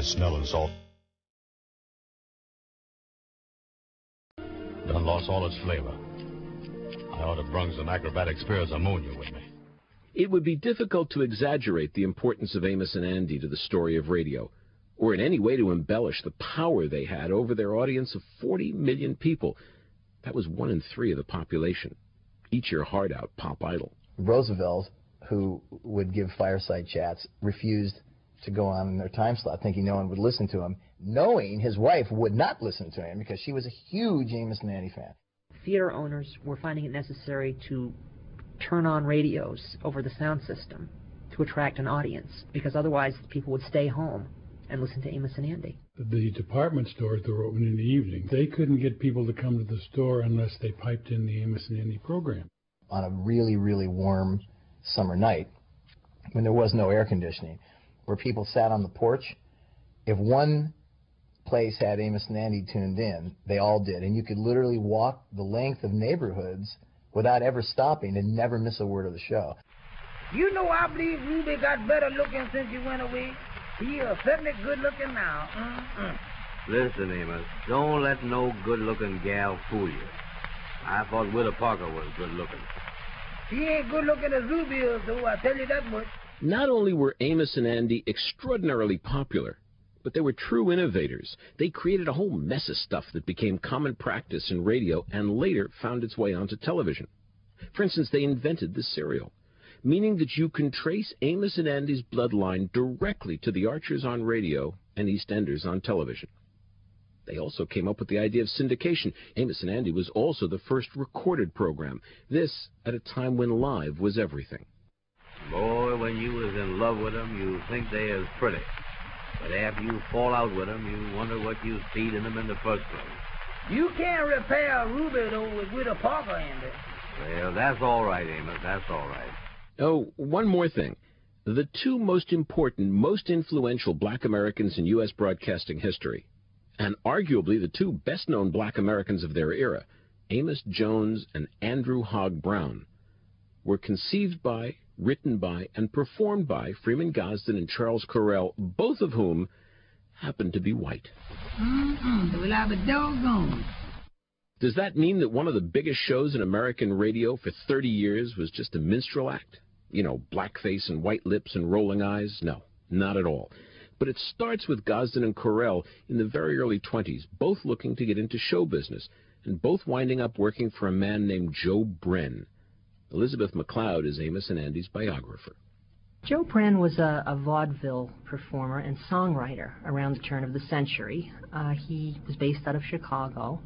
to smell and salt. Done lost all its flavor. I ought to brung some acrobatic spirits ammonia with me. It would be difficult to exaggerate the importance of Amos and Andy to the story of radio, or in any way to embellish the power they had over their audience of 40 million people. That was one in three of the population. Eat your heart out, pop idol. Roosevelt, who would give fireside chats, refused to go on in their time slot, thinking no one would listen to him, knowing his wife would not listen to him because she was a huge Amos and Andy fan. Theater owners were finding it necessary to turn on radios over the sound system to attract an audience because otherwise people would stay home and listen to Amos and Andy. The department stores that were open in the evening, they couldn't get people to come to the store unless they piped in the Amos and Andy program. On a really, really warm summer night, when there was no air conditioning, where people sat on the porch, if one place had Amos and Andy tuned in, they all did. And you could literally walk the length of neighborhoods without ever stopping and never miss a word of the show. You know, I believe Ruby got better looking since you went away. He is certainly good looking now. Mm-mm. Listen, Amos, don't let no good looking gal fool you. I thought Willa Parker was good looking. She ain't good looking as Ruby is, though, I tell you that much. Not only were Amos and Andy extraordinarily popular, but they were true innovators. They created a whole mess of stuff that became common practice in radio and later found its way onto television. For instance, they invented the serial, meaning that you can trace Amos and Andy's bloodline directly to the Archers on radio and EastEnders on television. They also came up with the idea of syndication. Amos and Andy was also the first recorded program. This at a time when live was everything. Boy, when you was in love with 'em, you think they is pretty. But after you fall out with 'em, you wonder what you feed in 'em in the first place. You can't repair a Ruby, though, with Widow Parker in it. Well, that's all right, Amos. That's all right. Oh, one more thing. The two most important, most influential black Americans in U.S. broadcasting history, and arguably the two best known black Americans of their era, Amos Jones and Andrew Hogg Brown, were conceived by, written by, and performed by Freeman Gosden and Charles Correll, both of whom happened to be white. Mm-mm, well, I be doggone. Does that mean that one of the biggest shows in American radio for 30 years was just a minstrel act? You know, blackface and white lips and rolling eyes? No, not at all. But it starts with Gosden and Correll in the very early 20s, both looking to get into show business, and both winding up working for a man named Joe Bren. Elizabeth McLeod is Amos and Andy's biographer. Joe Bren was a, a vaudeville performer and songwriter around the turn of the century. Uh, he was based out of Chicago.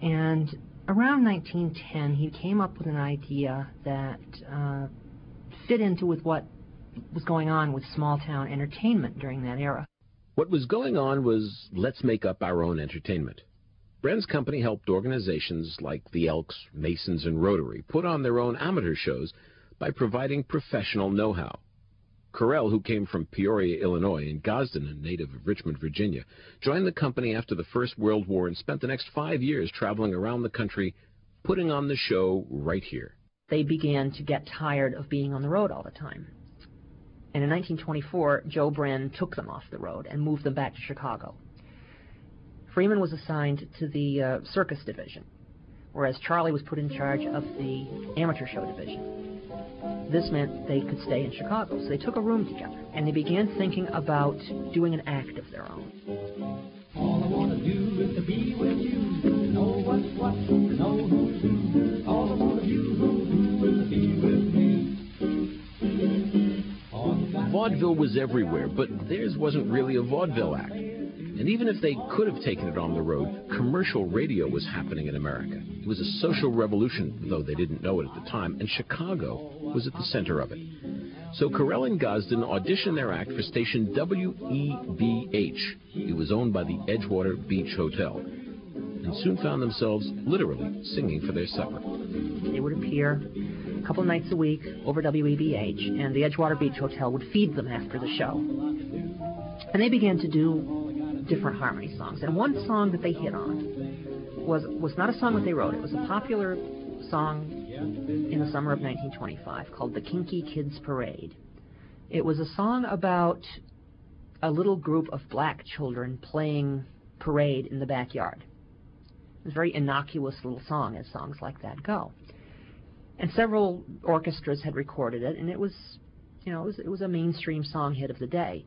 And around 1910, he came up with an idea that uh, fit into with what was going on with small town entertainment during that era. What was going on was let's make up our own entertainment. Bren's company helped organizations like the Elks, Masons, and Rotary put on their own amateur shows by providing professional know-how. Correll, who came from Peoria, Illinois, and Gosden, a native of Richmond, Virginia, joined the company after the First World War and spent the next five years traveling around the country putting on the show right here. They began to get tired of being on the road all the time. And in 1924, Joe Bren took them off the road and moved them back to Chicago. Freeman was assigned to the uh, circus division, whereas Charlie was put in charge of the amateur show division. This meant they could stay in Chicago, so they took a room together and they began thinking about doing an act of their own. All I wanna do is to be with you, know what's what, know who's who. All I wanna do is to be with me. Vaudeville was everywhere, but theirs wasn't really a vaudeville act. And even if they could have taken it on the road, commercial radio was happening in America. It was a social revolution, though they didn't know it at the time, and Chicago was at the center of it. So Correll and Gosden auditioned their act for station WEBH. It was owned by the Edgewater Beach Hotel, and soon found themselves literally singing for their supper. They would appear a couple nights a week over WEBH, and the Edgewater Beach Hotel would feed them after the show. And they began to do different harmony songs. And one song that they hit on was was not a song that they wrote. It was a popular song in the summer of 1925 called "The Kinky Kids Parade." It was a song about a little group of black children playing parade in the backyard. It was a very innocuous little song, as songs like that go. And several orchestras had recorded it, and it was, you know, it was, it was a mainstream song hit of the day.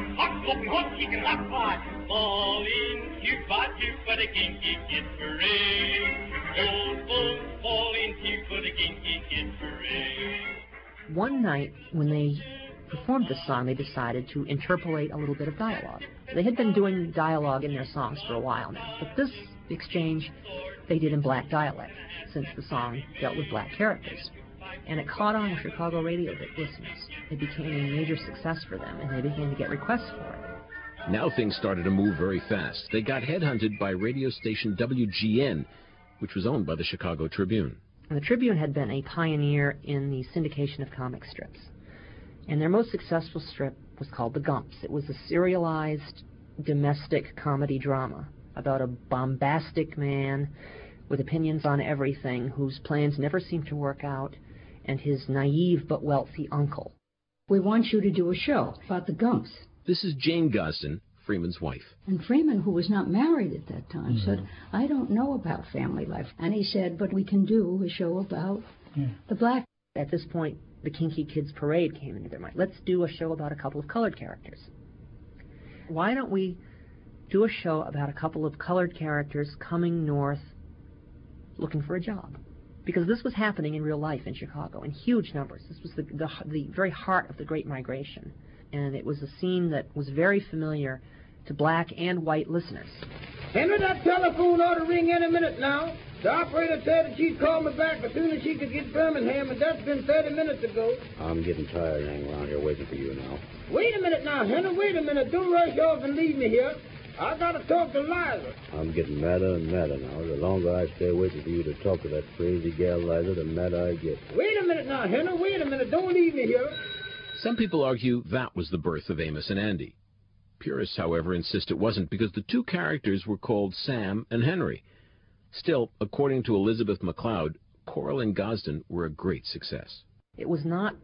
kinky kid parade. Kinky kid parade. One night, when they performed the song, they decided to interpolate a little bit of dialogue. They had been doing dialogue in their songs for a while now, but this exchange they did in black dialect, since the song dealt with black characters. And it caught on with Chicago radio listeners. It became a major success for them, and they began to get requests for it. Now things started to move very fast. They got headhunted by radio station WGN, which was owned by the Chicago Tribune. And the Tribune had been a pioneer in the syndication of comic strips. And their most successful strip was called The Gumps. It was a serialized domestic comedy drama about a bombastic man with opinions on everything whose plans never seem to work out and his naive but wealthy uncle. We want you to do a show about the Gumps. This is Jane Gosden, Freeman's wife. And Freeman, who was not married at that time, Mhm. said, I don't know about family life. And he said, but we can do a show about Yeah. the black. At this point, the Kinky Kids Parade came into their mind. Let's do a show about a couple of colored characters. Why don't we do a show about a couple of colored characters coming north looking for a job? Because this was happening in real life in Chicago in huge numbers. This was the, the, the very heart of the Great Migration. And it was a scene that was very familiar to black and white listeners. Henry, that telephone ought to ring any minute now. The operator said that she'd call me back as soon as she could get Birmingham, and that's been 30 minutes ago. I'm getting tired hanging around here waiting for you now. Wait a minute now, Henry, wait a minute. Don't rush off and leave me here. I gotta talk to Liza. I'm getting madder and madder now. The longer I stay waiting for you to talk to that crazy gal Liza, the madder I get. Wait a minute now, Henry, wait a minute. Don't leave me here. Some people argue that was the birth of Amos and Andy. Purists, however, insist it wasn't because the two characters were called Sam and Henry. Still, according to Elizabeth McLeod, Correll and Gosden were a great success. It was not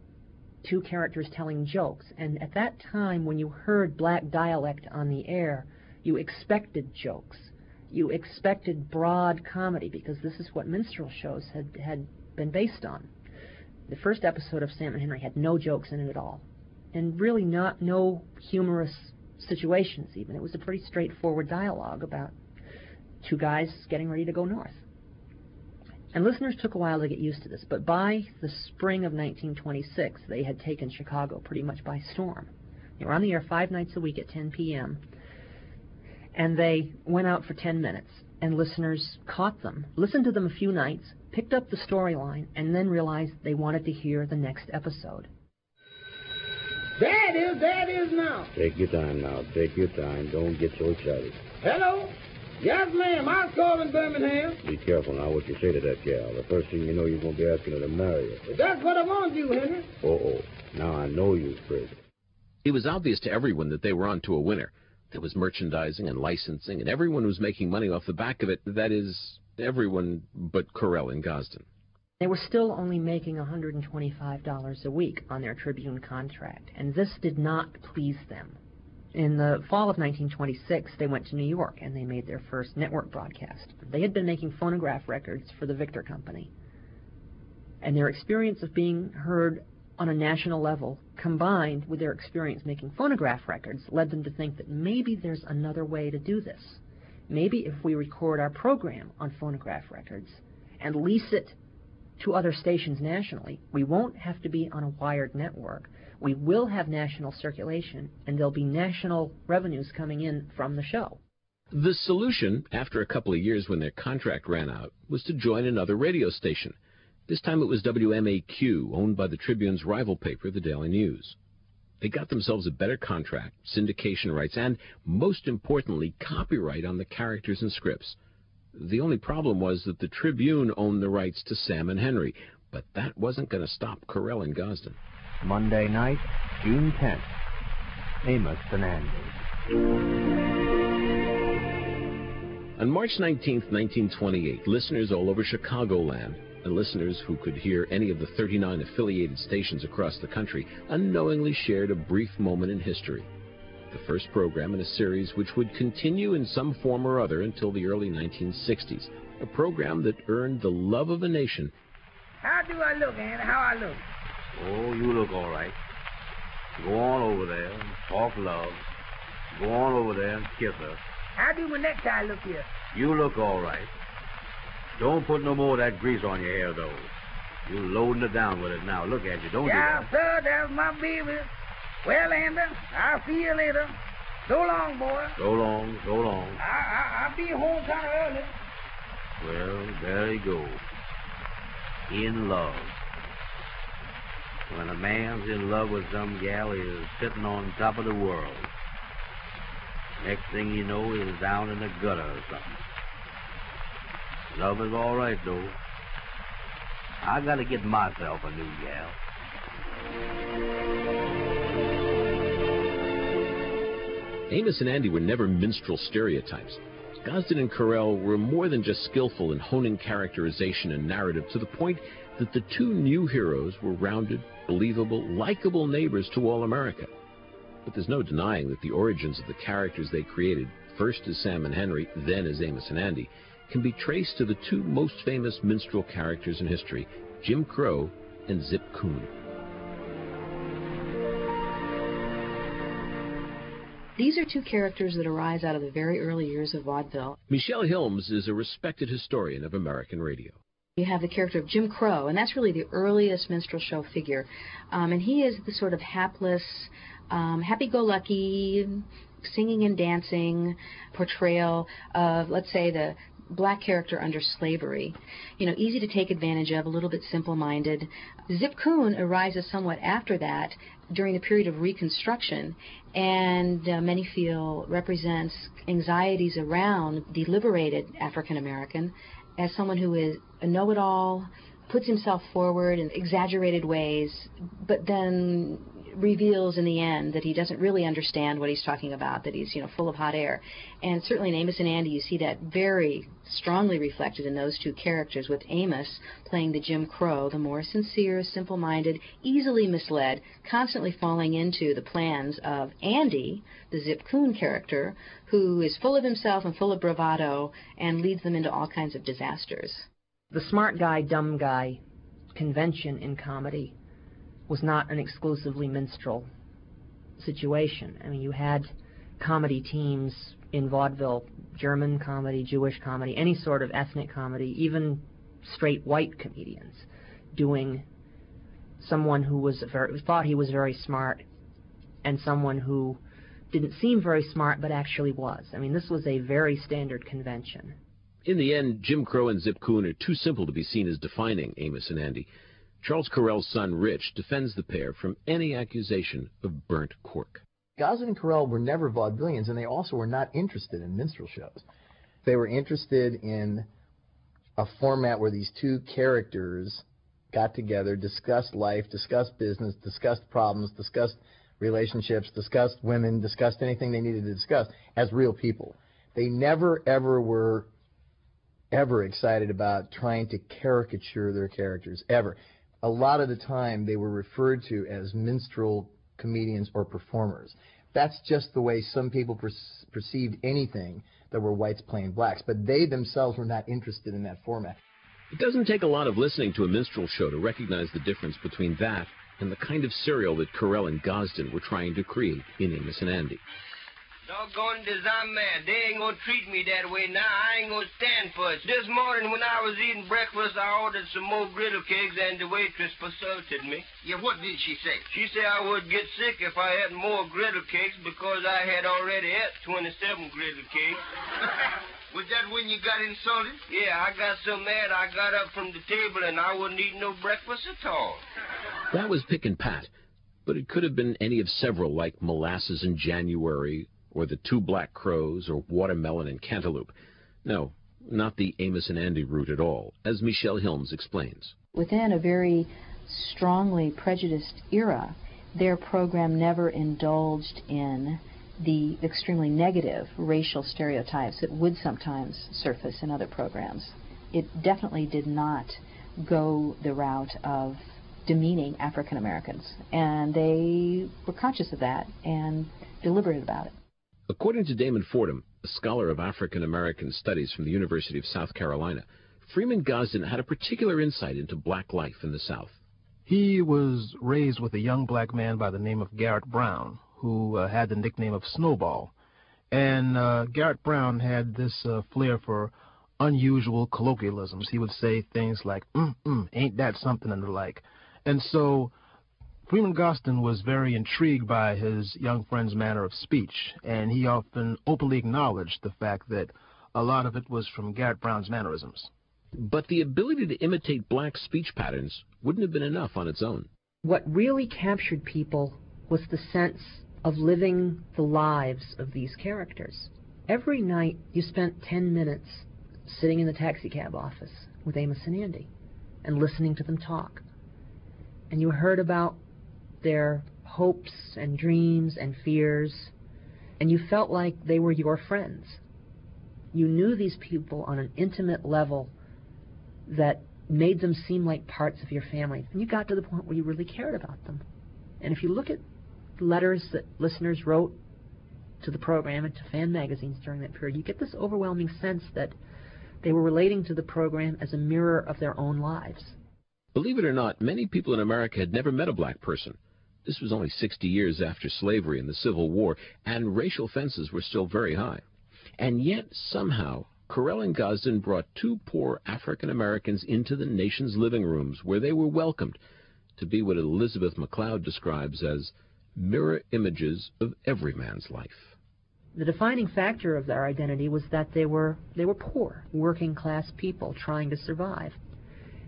two characters telling jokes. And at that time, when you heard black dialect on the air, you expected jokes. You expected broad comedy because this is what minstrel shows had, had been based on. The first episode of Sam and Henry had no jokes in it at all. And really not no humorous situations even. It was a pretty straightforward dialogue about two guys getting ready to go north. And listeners took a while to get used to this, but by the spring of 1926, they had taken Chicago pretty much by storm. They were on the air five nights a week at 10 p.m., and they went out for 10 minutes, and listeners caught them, listened to them a few nights, picked up the storyline, and then realized they wanted to hear the next episode. There it is, there it is now. Take your time now. Take your time. Don't get so excited. Hello? Yes, ma'am. I was calling Birmingham. Be careful now what you say to that gal. The first thing you know, you're going to be asking her to marry you. That's what I want you, Henry. Uh-oh. Now I know you're crazy. It was obvious to everyone that they were on to a winner. There was merchandising and licensing, and everyone was making money off the back of it. That is, everyone but Correll and Gosden. They were still only making $125 a week on their Tribune contract, and this did not please them. In the fall of 1926, they went to New York and they made their first network broadcast. They had been making phonograph records for the Victor Company. And their experience of being heard on a national level, combined with their experience making phonograph records, led them to think that maybe there's another way to do this. Maybe if we record our program on phonograph records and lease it to other stations nationally, we won't have to be on a wired network. We will have national circulation, and there'll be national revenues coming in from the show. The solution, after a couple of years when their contract ran out, was to join another radio station. This time it was WMAQ, owned by the Tribune's rival paper, the Daily News. They got themselves a better contract, syndication rights, and, most importantly, copyright on the characters and scripts. The only problem was that the Tribune owned the rights to Sam and Henry, but that wasn't going to stop Correll and Gosden. Monday night, June 10th. Amos and Andy. On March 19, 1928, listeners all over Chicagoland and listeners who could hear any of the 39 affiliated stations across the country unknowingly shared a brief moment in history. The first program in a series which would continue in some form or other until the early 1960s. A program that earned the love of a nation. How do I look, Andy? How I look? Oh, you look all right. Go on over there and talk love. Go on over there and kiss her. How do my necktie look here? You look all right. Don't put no more of that grease on your hair, though. You're loading it down with it now. Look at you. Don't yeah, do that. sir, that's my baby. Well, Andy, I'll see you later. So long, boy. So long, so long. I, I, I'll be home kind of early. Well, there you go. In love. When a man's in love with some gal, he is sitting on top of the world. Next thing you know, he's down in the gutter or something. Love is all right, though. I gotta get myself a new gal. Amos and Andy were never minstrel stereotypes. Gosden and Correll were more than just skillful in honing characterization and narrative to the point that the two new heroes were rounded, believable, likable neighbors to all America. But there's no denying that the origins of the characters they created, first as Sam and Henry, then as Amos and Andy, can be traced to the two most famous minstrel characters in history, Jim Crow and Zip Coon. These are two characters that arise out of the very early years of vaudeville. Michele Hilmes is a respected historian of American radio. You have the character of Jim Crow, and that's really the earliest minstrel show figure. Um, and he is the sort of hapless, um, happy-go-lucky, singing and dancing portrayal of, let's say, the black character under slavery. You know, easy to take advantage of, a little bit simple-minded. Zip Coon arises somewhat after that during the period of Reconstruction, and uh, many feel represents anxieties around the liberated African American as someone who is a know-it-all, puts himself forward in exaggerated ways, but then reveals in the end that he doesn't really understand what he's talking about, that he's, you know, full of hot air. And certainly in Amos and Andy, you see that very strongly reflected in those two characters, with Amos playing the Jim Crow, the more sincere, simple-minded, easily misled, constantly falling into the plans of Andy, the Zip Coon character, who is full of himself and full of bravado and leads them into all kinds of disasters. The smart guy, dumb guy convention in comedy was not an exclusively minstrel situation. I mean, you had comedy teams in vaudeville, German comedy, Jewish comedy, any sort of ethnic comedy, even straight white comedians doing someone who was very, thought he was very smart and someone who didn't seem very smart but actually was. I mean, this was a very standard convention. In the end, Jim Crow and Zip Coon are too simple to be seen as defining Amos and Andy. Charles Correll's son, Rich, defends the pair from any accusation of burnt cork. Gosden and Correll were never vaudevillians, and they also were not interested in minstrel shows. They were interested in a format where these two characters got together, discussed life, discussed business, discussed problems, discussed relationships, discussed women, discussed anything they needed to discuss as real people. They never, ever were ever excited about trying to caricature their characters, ever. A lot of the time, they were referred to as minstrel comedians or performers. That's just the way some people per- perceived anything that were whites playing blacks, but they themselves were not interested in that format. It doesn't take a lot of listening to a minstrel show to recognize the difference between that and the kind of serial that Correll and Gosden were trying to create in Amos and Andy. Doggone design man. They ain't gonna treat me that way now. I ain't gonna stand for it. This morning when I was eating breakfast, I ordered some more griddle cakes and the waitress consulted me. Yeah, what did she say? She said I would get sick if I had more griddle cakes because I had already ate 27 griddle cakes. was that when you got insulted? Yeah, I got so mad I got up from the table and I wouldn't eat no breakfast at all. That was Pick and Pat, but it could have been any of several like Molasses in January or the Two Black Crows or Watermelon and Cantaloupe. No, not the Amos and Andy route at all, as Michele Hilmes explains. Within a very strongly prejudiced era, their program never indulged in the extremely negative racial stereotypes that would sometimes surface in other programs. It definitely did not go the route of demeaning African Americans, and they were conscious of that and deliberate about it. According to Damon Fordham, a scholar of African American studies from the University of South Carolina, Freeman Gosden had a particular insight into black life in the South. He was raised with a young black man by the name of Garrett Brown, who uh, had the nickname of Snowball. And uh, Garrett Brown had this uh, flair for unusual colloquialisms. He would say things like, mm, mm, ain't that something, and the like. And so Freeman Gosden was very intrigued by his young friend's manner of speech, and he often openly acknowledged the fact that a lot of it was from Garrett Brown's mannerisms. But the ability to imitate black speech patterns wouldn't have been enough on its own. What really captured people was the sense of living the lives of these characters. Every night you spent 10 minutes sitting in the taxicab office with Amos and Andy and listening to them talk. And you heard about their hopes and dreams and fears, and you felt like they were your friends. You knew these people on an intimate level that made them seem like parts of your family. And you got to the point where you really cared about them. And if you look at letters that listeners wrote to the program and to fan magazines during that period, you get this overwhelming sense that they were relating to the program as a mirror of their own lives. Believe it or not, many people in America had never met a black person. This was only 60 years after slavery and the Civil War, and racial fences were still very high. And yet, somehow, Correll and Gosden brought two poor African Americans into the nation's living rooms, where they were welcomed to be what Elizabeth McLeod describes as mirror images of every man's life. The defining factor of their identity was that they were they were poor, working class people trying to survive.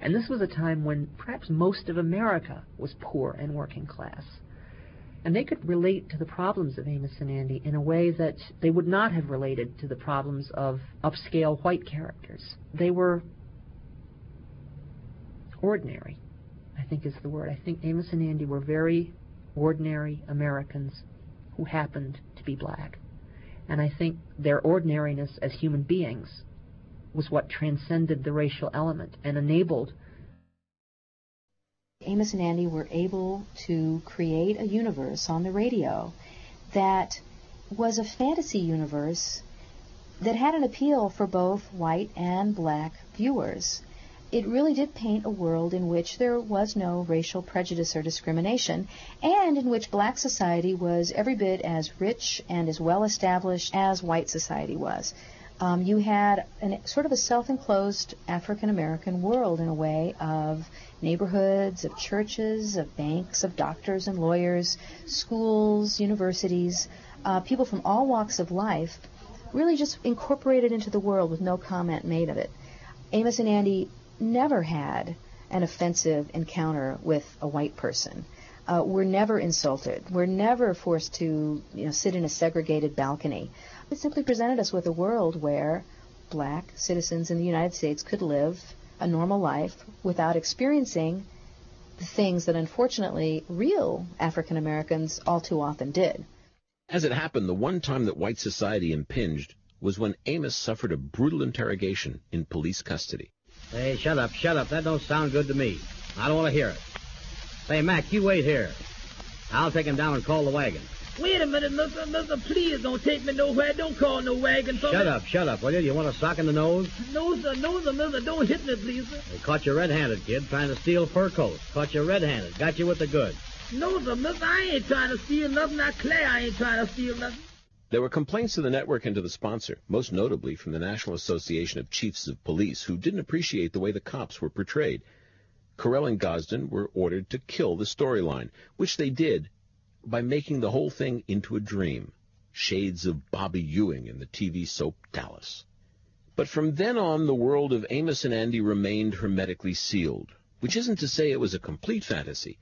And this was a time when perhaps most of America was poor and working class. And they could relate to the problems of Amos and Andy in a way that they would not have related to the problems of upscale white characters. They were ordinary, I think is the word. I think Amos and Andy were very ordinary Americans who happened to be black. And I think their ordinariness as human beings was what transcended the racial element and enabled. Amos and Andy were able to create a universe on the radio that was a fantasy universe that had an appeal for both white and black viewers. It really did paint a world in which there was no racial prejudice or discrimination, and in which black society was every bit as rich and as well established as white society was um, you had an, sort of a self-enclosed African American world in a way of neighborhoods, of churches, of banks, of doctors and lawyers, schools, universities, uh, people from all walks of life, really just incorporated into the world with no comment made of it. Amos and Andy never had an offensive encounter with a white person. Uh, we're never insulted. We're never forced to you know, sit in a segregated balcony. It simply presented us with a world where black citizens in the United States could live a normal life without experiencing the things that unfortunately real African Americans all too often did. As it happened, the one time that white society impinged was when Amos suffered a brutal interrogation in police custody. Hey, shut up, shut up. That don't sound good to me. I don't want to hear it. Say, Mac, you wait here. I'll take him down and call the wagon. Wait a minute, mister, mister, please don't take me nowhere. Don't call no wagon for Shut me. up, shut up, will you? You want a sock in the nose? No, sir, no, sir, mister, don't hit me, please, sir. They caught you red-handed, kid, trying to steal fur coats. Caught you red-handed. Got you with the goods. No, sir, mister, I ain't trying to steal nothing. I declare I ain't trying to steal nothing. There were complaints to the network and to the sponsor, most notably from the National Association of Chiefs of Police, who didn't appreciate the way the cops were portrayed. Correll and Gosden were ordered to kill the storyline, which they did by making the whole thing into a dream. Shades of Bobby Ewing in the TV soap Dallas. But from then on, the world of Amos and Andy remained hermetically sealed, which isn't to say it was a complete fantasy.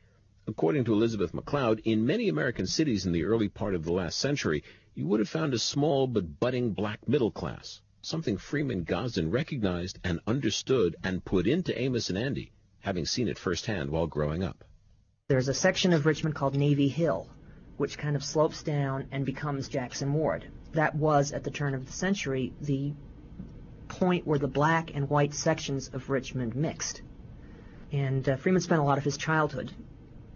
According to Elizabeth McLeod, in many American cities in the early part of the last century, you would have found a small but budding black middle class, something Freeman Gosden recognized and understood and put into Amos and Andy, having seen it firsthand while growing up. There's a section of Richmond called Navy Hill, which kind of slopes down and becomes Jackson Ward. That was, at the turn of the century, the point where the black and white sections of Richmond mixed. And uh, Freeman spent a lot of his childhood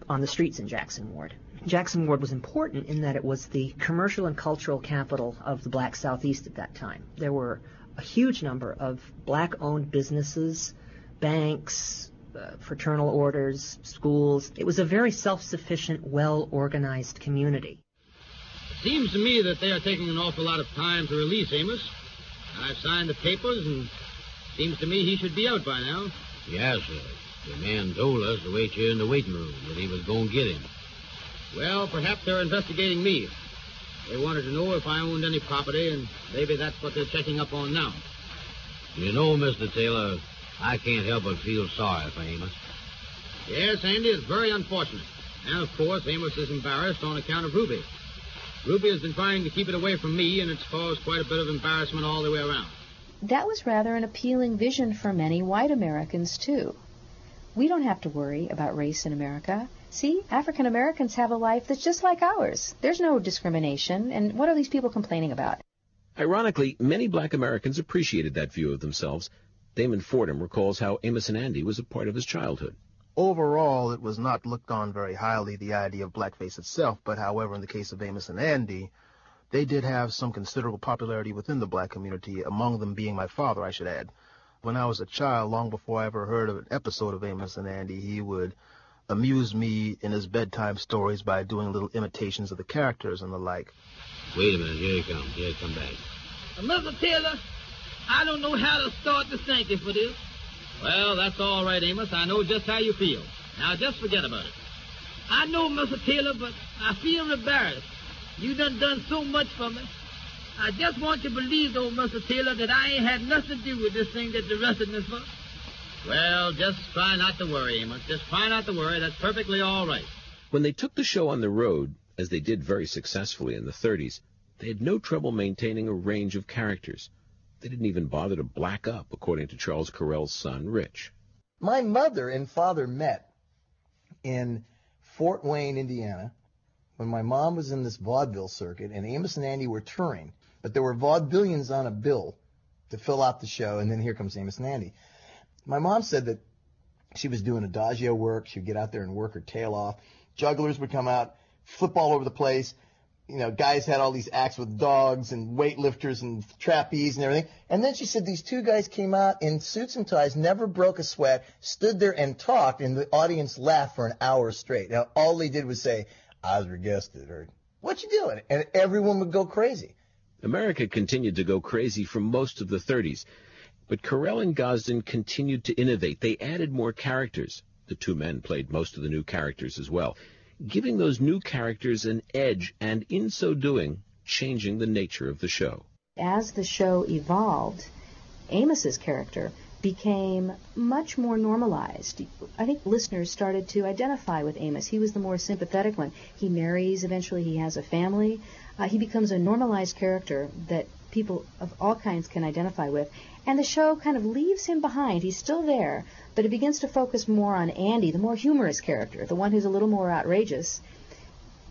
on the streets in Jackson Ward. Jackson Ward was important in that it was the commercial and cultural capital of the black southeast at that time. There were a huge number of black owned businesses, banks, fraternal orders, schools. It was a very self sufficient, well organized community. Seems to me that they are taking an awful lot of time to release Amos. I've signed the papers, and seems to me he should be out by now. Yes, sir. The man told us to wait here in the waiting room, that he was going to get him. Well, perhaps they're investigating me. They wanted to know if I owned any property, and maybe that's what they're checking up on now. You know, Mr. Taylor, I can't help but feel sorry for Amos. Yes, Andy, it's very unfortunate. And, of course, Amos is embarrassed on account of Ruby. Ruby has been trying to keep it away from me, and it's caused quite a bit of embarrassment all the way around. That was rather an appealing vision for many white Americans, too. We don't have to worry about race in America. See, African Americans have a life that's just like ours. There's no discrimination, and what are these people complaining about? Ironically, many black Americans appreciated that view of themselves. Damon Fordham recalls how Amos and Andy was a part of his childhood. Overall, it was not looked on very highly, the idea of blackface itself, but however, in the case of Amos and Andy, they did have some considerable popularity within the black community, among them being my father, I should add. When I was a child, long before I ever heard of an episode of Amos and Andy, he would amuse me in his bedtime stories by doing little imitations of the characters and the like. Wait a minute, here he comes. Here he comes back. Mr. Taylor, I don't know how to start to thank you for this. Well, that's all right, Amos. I know just how you feel. Now, just forget about it. I know, Mr. Taylor, but I feel embarrassed. You done done so much for me. I just want you to believe, though, Mr. Taylor, that I ain't had nothing to do with this thing that you arrested me for. Well, just try not to worry, Amos. Just try not to worry. That's perfectly all right. When they took the show on the road, as they did very successfully in the 30s, they had no trouble maintaining a range of characters. They didn't even bother to black up, according to Charles Correll's son, Rich. My mother and father met in Fort Wayne, Indiana, when my mom was in this vaudeville circuit, and Amos and Andy were touring. But there were vaudevillians on a bill to fill out the show, and then here comes Amos and Andy. My mom said that she was doing adagio work. She'd get out there and work her tail off. Jugglers would come out, flip all over the place. You know, guys had all these acts with dogs and weightlifters and trapeze and everything. And then she said these two guys came out in suits and ties, never broke a sweat, stood there and talked, and the audience laughed for an hour straight. Now, all they did was say, I was reguested, or, what you doing? And everyone would go crazy. America continued to go crazy for most of the 30s. But Correll and Gosden continued to innovate. They added more characters. The two men played most of the new characters as well, giving those new characters an edge and, in so doing, changing the nature of the show. As the show evolved, Amos's character became much more normalized. I think listeners started to identify with Amos. He was the more sympathetic one. He marries, eventually he has a family. Uh, he becomes a normalized character that people of all kinds can identify with. And the show kind of leaves him behind. He's still there, but it begins to focus more on Andy, the more humorous character, the one who's a little more outrageous.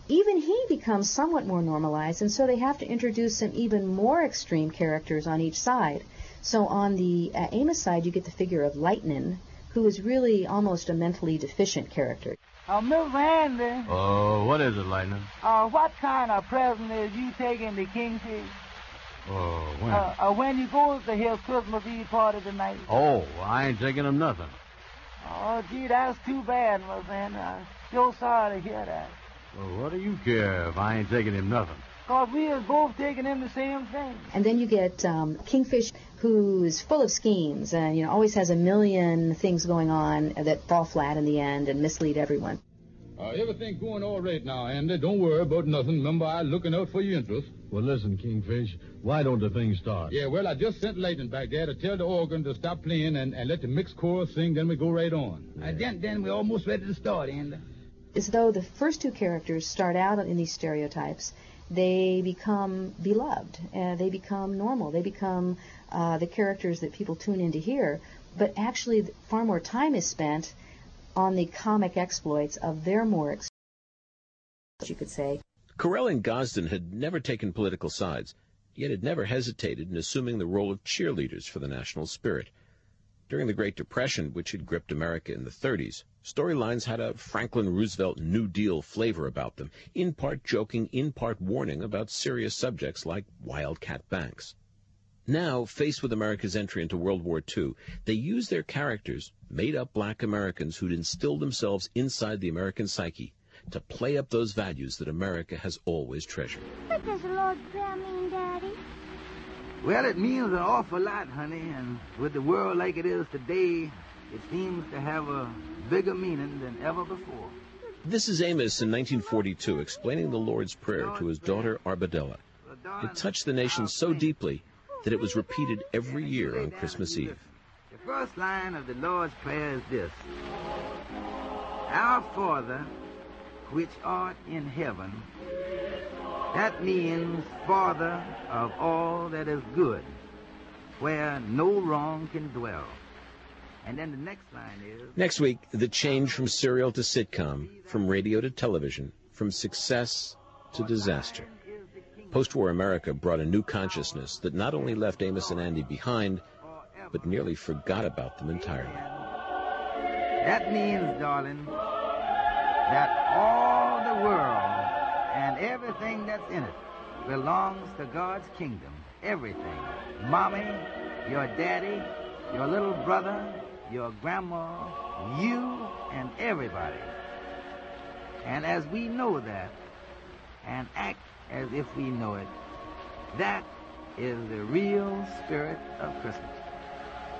Even he becomes somewhat more normalized, and so they have to introduce some even more extreme characters on each side. So on the uh, Amos side, you get the figure of Lightning, who is really almost a mentally deficient character. Uh, Miss Andy, Oh, what is it, Lightning? uh, what kind of present is you taking to Kingfish? Oh, when? Uh, uh, when you go to his Christmas Eve party tonight? oh, I ain't taking him nothing. Oh, gee, that's too bad, Miss Andy. I'm so sorry to hear that. Well, what do you care if I ain't taking him nothing? Because we is both taking him the same thing. And then you get um, Kingfish, who is full of schemes and you know always has a million things going on that fall flat in the end and mislead everyone. Uh, everything going all right now, Andy. Don't worry about nothing. Remember, I'm looking out for your interest. Well, listen, Kingfish, why don't the thing start? Yeah, well, I just sent Lightning back there to tell the organ to stop playing and, and let the mixed chorus sing, then we go right on. Uh, then, then we're almost ready to start, Andy. As though the first two characters start out in these stereotypes, they become beloved. Uh, they become normal. They become uh, the characters that people tune in to hear. But actually, far more time is spent on the comic exploits of their more, you could say. Correll and Gosden had never taken political sides, yet had never hesitated in assuming the role of cheerleaders for the national spirit. During the Great Depression, which had gripped America in the 30s, storylines had a Franklin Roosevelt New Deal flavor about them, in part joking, in part warning about serious subjects like wildcat banks. Now, faced with America's entry into World War II, they use their characters, made up black Americans who'd instilled themselves inside the American psyche, to play up those values that America has always treasured. What does the Lord's Prayer mean, Daddy? Well, it means an awful lot, honey, and with the world like it is today, it seems to have a bigger meaning than ever before. This is Amos in 1942 explaining the Lord's Prayer to his daughter Arbadella. It touched the nation so deeply that it was repeated every year on Christmas Eve. The first line of the Lord's Prayer is this Our Father, which art in heaven, that means Father of all that is good, where no wrong can dwell. And then the next line is Next week, the change from serial to sitcom, from radio to television, from success to disaster. Post-war America brought a new consciousness that not only left Amos and Andy behind, but nearly forgot about them entirely. That means, darling, that all the world and everything that's in it belongs to God's kingdom. Everything. Mommy, your daddy, your little brother, your grandma, you, and everybody. And as we know that, and act as if we know it, that is the real spirit of Christmas.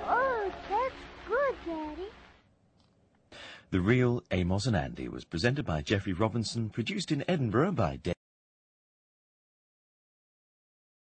Oh, that's good, Daddy. The Real Amos and Andy was presented by Jeffrey Robinson, produced in Edinburgh by Dave.